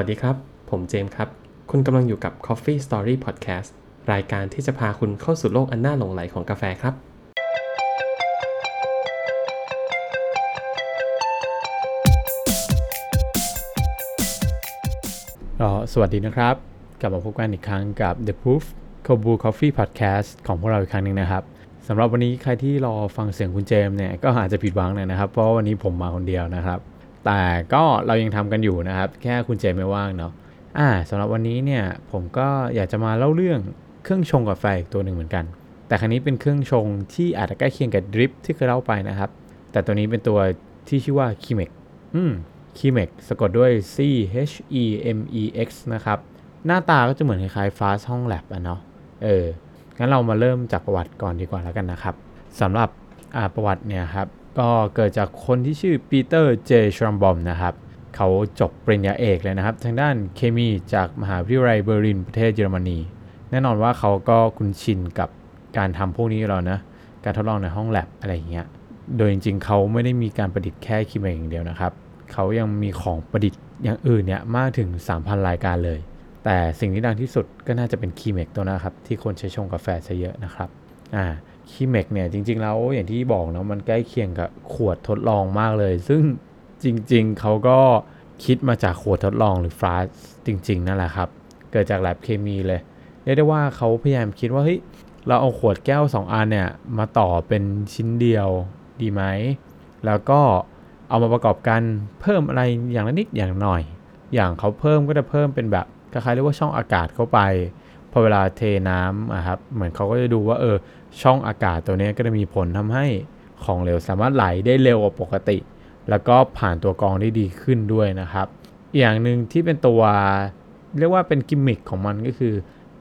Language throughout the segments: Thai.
วัสดีครับ ผมเจมส์ครับ คุณกำลังอยู่กับ Coffee Story Podcast รายการที่จะพาคุณเข้าสู่โลกอันน่าหลงไหลของกาแฟครับก็สวัสดีนะครับ กลับมาพบกันอีกครั้งกับ The Proof c o b u Coffee Podcast ของพวกเราอีกครั้งหนึ่งนะครับสำหรับวันนี้ใครที่รอฟังเสียงคุณเจมส์เนี่ยก็อาจจะผิดหวังหน่อยนะครับ เพราะวันนี้ผมมาคนเดียวนะครับ แต่ก็เรายังทำกันอยู่นะครับ แค่คุณเจไม่ว่างเนาะอ่าสำหรับวันนี้เนี่ยผมก็อยากจะมาเล่าเรื่องเครื่องชงกาแฟอีกตัวหนึ่งเหมือนกัน แต่ครั้นี้เป็นเครื่องชงที่อาจจะใกล้เคียงกับดริปที่เคยเล่าไปนะครับ แต่ตัวนี้เป็นตัวที่ชื่อว่า k i m e x อืม k i m e x สะกดด้วย C H E M E X นะครับ หน้าตาก็จะเหมือนคล้ายๆ Fast ห้อง Lab อะเนาะเอองั้นเรามาเริ่มจากประวัติก่อนดีกว่าแล้วกันนะครับสำหรับประวัติเนี่ยครับ ก็เกิดจากคนที่ชื่อ Peter J. Schlumbohm นะครับเขาจบปริญญาเอกเลยนะครับ ทางด้านเคมีจากมหาวิทยาลัยเบอร์ลินประเทศเยอรมนี แน่นอนว่าเขาก็คุ้นชินกับการทำพวกนี้แล้วนะ การทดลองในห้องแล็บอะไรอย่างเงี้ย โดยจริงๆ เขาไม่ได้มีการประดิษฐ์แค่คีเมกอย่างเดียวนะครับ เขายังมีของประดิษฐ์อย่างอื่นเนี่ยมากถึง 3,000 รายการเลย แต่สิ่งที่ดังที่สุดก็น่าจะเป็นคีเมกตัวนะครับ ที่คนใช้ชงกาแฟซะเยอะนะครับ อ่า คีเมกเนี่ยจริง ๆ แล้วอย่างที่บอกนะมันใกล้เคียงกับขวดทดลองมากเลย ซึ่งจริง ๆเขาก็คิดมาจากขวดทดลองหรือฟลาสจริง ๆ นั่นแหละครับ เกิดจากแลบเคมีเลยเรียกได้ว่าเขาพยายามคิดว่าเฮ้ยเราเอาขวดแก้ว 2 อันเนี่ยมาต่อเป็นชิ้นเดียวดีไหม แล้วก็เอามาประกอบกันเพิ่มอะไรอย่างละนิดอย่างหน่อย อย่างเขาเพิ่มก็จะเพิ่มเป็นแบบคล้ายๆเรียกว่าช่องอากาศเข้าไป พอเวลาเทน้ำอะครับเหมือนเขาก็จะดูว่าเออช่องอากาศตัวนี้ก็จะมีผลทำให้ของเหลวสามารถไหลได้เร็วกว่าปกติ แล้วก็ผ่านตัวกรองได้ดีขึ้นด้วยนะครับ อย่างหนึ่งที่เป็นตัวเรียกว่าเป็นกิมมิคของมันก็คือ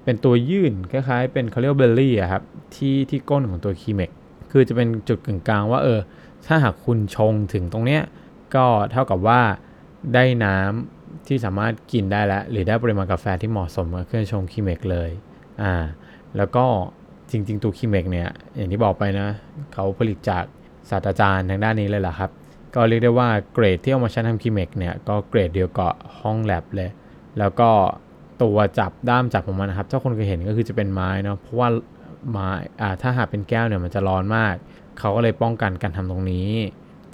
เป็นตัวยื่นคล้ายๆเป็นเขาเรียกเบลลี่อะครับที่ที่ก้นของตัวคีเมกคือจะเป็นจุดกึ่งกลางว่าเออถ้าหากคุณชงถึงตรงเนี้ยก็เท่ากับว่าได้น้ำ ที่สามารถกินได้แล้ว หรือได้ปริมาณกาแฟที่เหมาะสมกับเครื่องชงคีเมกเลยอ่าแล้วก็จริง ๆ ตัวคีเมกเนี่ยอย่างที่บอกไปนะ เขาผลิตจากศาสตราจารย์ทางด้านนี้เลยล่ะครับ ก็เรียกได้ว่าเกรดที่เอามาใช้ทำคีเมกเนี่ยก็เกรดเดียวกับห้องแล็บเลย แล้วก็ตัวจับด้ามจับของมันนะครับ ถ้าคนเคยเห็นก็คือจะเป็นไม้เนาะเพราะว่าไม้อ่าถ้าหากเป็นแก้วเนี่ยมันจะร้อนมาก เขาก็เลยป้องกันการทำตรงนี้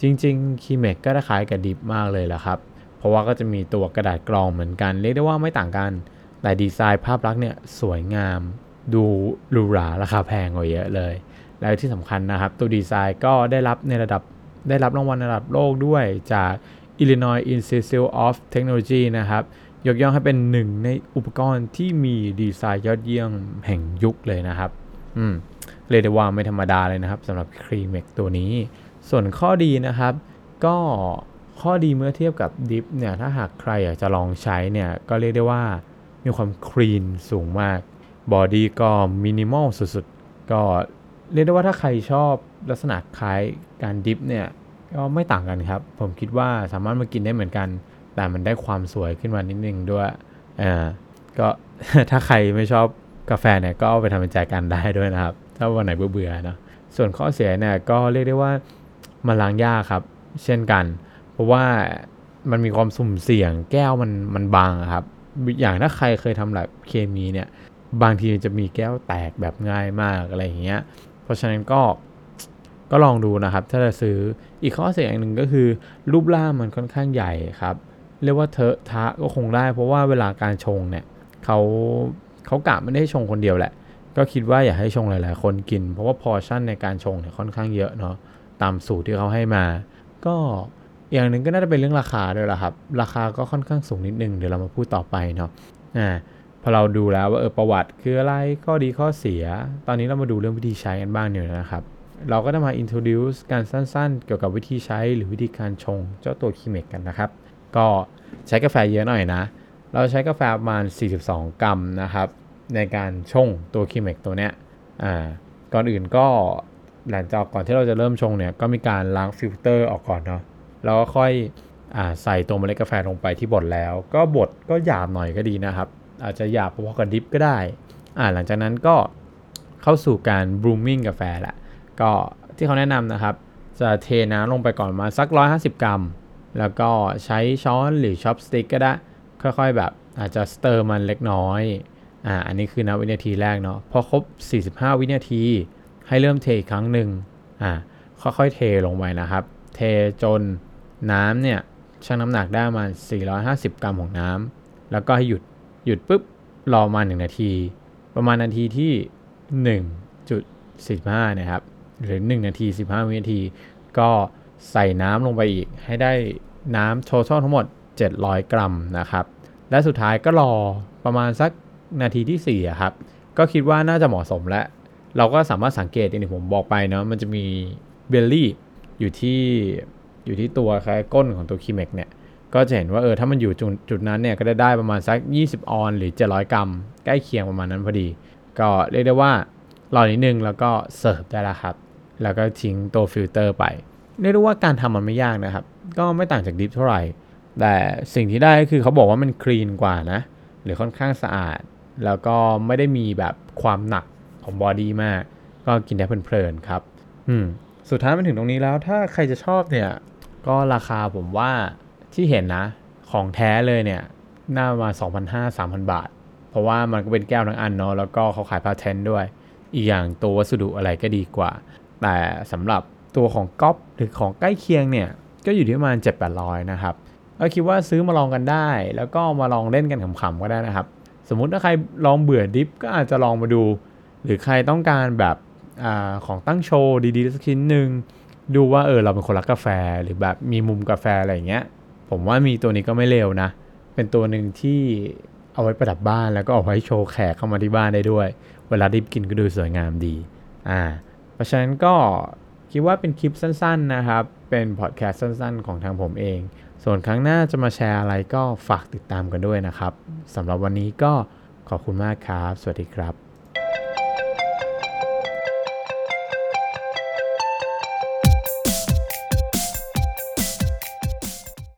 จริง ๆ คีเมกก็คล้ายกับดิฟมากเลยแหละครับ เพราะว่าก็จะมีตัวกระดาษกรองเหมือนกัน เรียกได้ว่าไม่ต่างกัน แต่ดีไซน์ภาพลักษณ์เนี่ยสวยงาม ดูหรูหราราคาแพงกว่าเยอะเลย แล้วที่สำคัญนะครับ ตัวดีไซน์ก็ได้รับในระดับได้รับรางวัลระดับโลกด้วยจาก Illinois Institute of Technology นะครับ ยกย่องให้เป็นหนึ่งในอุปกรณ์ที่มีดีไซน์ยอดเยี่ยมแห่งยุคเลยนะครับอืมเรียกได้ว่าไม่ธรรมดาเลยนะครับสำหรับครีเมกตัวนี้ ส่วนข้อดีนะครับ ก็ ข้อดีเมื่อเทียบกับ drip เนี่ยถ้าหากใครอยากจะลองใช้เนี่ยก็เรียกได้ว่ามีความ clean สูงมาก body ก็มินิมอลสุดๆ ก็เรียกได้ว่าถ้าใครชอบลักษณะคล้ายการ drip เนี่ยก็ไม่ต่างกันครับ ผมคิดว่าสามารถมากินได้เหมือนกัน แต่มันได้ความสวยขึ้นมานิดนึงด้วยอ่าก็ถ้าใครไม่ชอบกาแฟเนี่ยก็เอาไปทำเป็นแจกันได้ด้วยนะครับ ถ้าวันไหนเบื่อๆนะส่วนข้อเสียเนี่ยก็เรียกได้ว่ามันล้างยากครับ เช่นกัน ราะว่ามันมีความสุ่มเสี่ยงแก้วมันมันบางครับ อย่างถ้าใครเคยทำแบบเคมีเนี่ย บางทีจะมีแก้วแตกแบบง่ายมากอะไรอย่างเงี้ย เพราะฉะนั้นก็ก็ลองดูนะครับ ถ้าจะซื้ออีกข้อเสียอย่างหนึ่งก็คือ รูปร่างมันค่อนข้างใหญ่ครับ เรียกว่าเทอะทะก็คงได้ เพราะว่าเวลาการชงเนี่ยเขาเขากะไม่ได้ชงคนเดียวแหละ ก็คิดว่าอยากให้ชงหลาย ๆ คนกิน เพราะว่าพอชั่นในการชงเนี่ยค่อนข้างเยอะเนาะตามสูตรที่เขาให้มา ก็ อย่างหนึ่งก็น่าจะเป็นเรื่องราคาด้วยล่ะครับ ราคาก็ค่อนข้างสูงนิดนึง เดี๋ยวเรามาพูดต่อไปเนาะอ่าพอเราดูแล้วว่าเออประวัติคืออะไรข้อดีข้อเสีย ตอนนี้เรามาดูเรื่องวิธีใช้กันบ้างเนี่ยนะครับ เราก็จะมา introduce การสั้นๆ เกี่ยวกับวิธีใช้หรือวิธีการชงเจ้าตัวคีเมกกันนะครับ ก็ใช้กาแฟเยอะหน่อยนะ เราใช้กาแฟประมาณ 42 กรัมนะครับ ในการชงตัวคีเมกตัวเนี้ยอ่าก่อนอื่นก็หลังจากก่อนที่เราจะเริ่มชงเนี่ยก็มีการล้างฟิลเตอร์ออกก่อนเนาะ แล้วก็ค่อยใส่ตัวเมล็ดกาแฟลงไปที่บดแล้ว ก็บดก็หยาบหน่อยก็ดีนะครับ อาจจะหยาบพอๆกับ drip ก็ได้อ่าหลังจากนั้นก็เข้าสู่การ blooming กาแฟแหละก็ที่เขาแนะนำนะครับ จะเทน้ำลงไปก่อนมาสัก 150 กรัม แล้วก็ใช้ช้อนหรือ chopstick ก็ได้ ค่อยๆแบบอาจจะ stir มันเล็กน้อยอ่าอันนี้คือณวินาทีแรกเนาะพอครบ 45 วินาที ให้เริ่มเทอีกครั้งหนึ่งอ่าค่อยๆเทลงไปนะครับ เทจน น้ำเนี่ยชั่งน้ำหนักได้ประมาณ450 กรัมของน้ำแล้วก็ให้หยุดหยุดปุ๊บรอมา1นาที ประมาณนาทีที่1.45นะครับหรือ 1 นาที 15 วินาที ก็ใส่น้ำลงไปอีก ให้ได้น้ำโททอลทั้งหมด 700 กรัมนะครับ และสุดท้ายก็รอประมาณสักนาทีที่4ครับ ก็คิดว่าน่าจะเหมาะสมแล้วเราก็สามารถสังเกตอย่างที่ผมบอกไปเนาะมันจะมีเบลลี่อยู่ที่ อยู่ที่ตัวคล้ายก้นของตัวคีเมกเนี่ยก็จะเห็นว่าเออถ้ามันอยู่จุดจุดนั้นเนี่ยก็ได้ได้ประมาณสัก 20 ออนซ์หรือ 700 กรัม ใกล้เคียงประมาณนั้นพอดี ก็เรียกได้ว่ารอนิดนึงแล้วก็เสิร์ฟได้แล้วครับ แล้วก็ทิ้งตัวฟิลเตอร์ไป เรียกได้ว่าการทำมันไม่ยากนะครับ ก็ไม่ต่างจาก drip เท่าไหร่ แต่สิ่งที่ได้ก็คือเขาบอกว่ามัน clean กว่านะ หรือค่อนข้างสะอาด แล้วก็ไม่ได้มีแบบความหนักของบอดี้มาก ก็กินได้เพลินๆครับ อืม สุดท้ายมาถึงตรงนี้แล้ว ถ้าใครจะชอบเนี่ย ก็ราคาผมว่าที่เห็นนะ ของแท้เลยเนี่ย น่ามา2,500-3,000 บาท เพราะว่ามันก็เป็นแก้วทั้งอันเนาะแล้วก็เขาขายพาเทนด้วย อีกอย่างตัววัสดุอะไรก็ดีกว่า แต่สำหรับตัวของก๊อปหรือของใกล้เคียงเนี่ย ก็อยู่ที่ประมาณ7-800นะครับก็คิดว่าซื้อมาลองกันได้ แล้วก็มาลองเล่นกันขำๆก็ได้นะครับ สมมุติถ้าใครลองเบื่อดิฟก็อาจจะลองมาดู หรือใครต้องการแบบอของตั้งโชว์ดีๆสักชิ้นหนึ่ง ดูว่าเออเราเป็นคนรักกาแฟหรือแบบมีมุมกาแฟอะไรอย่างเงี้ย ผมว่ามีตัวนี้ก็ไม่เลวนะ เป็นตัวหนึ่งที่เอาไว้ประดับบ้านแล้วก็เอาไว้โชว์แขกเข้ามาที่บ้านได้ด้วย เวลาดิบกินก็ดูสวยงามดี อ่า เพราะฉะนั้นก็คิดว่าเป็นคลิปสั้น ๆนะครับ เป็นพอดแคสต์สั้น ๆ ของทางผมเอง ส่วนครั้งหน้าจะมาแชร์อะไรก็ฝากติดตามกันด้วยนะครับสำหรับวันนี้ก็ขอบคุณมากครับ สวัสดีครับ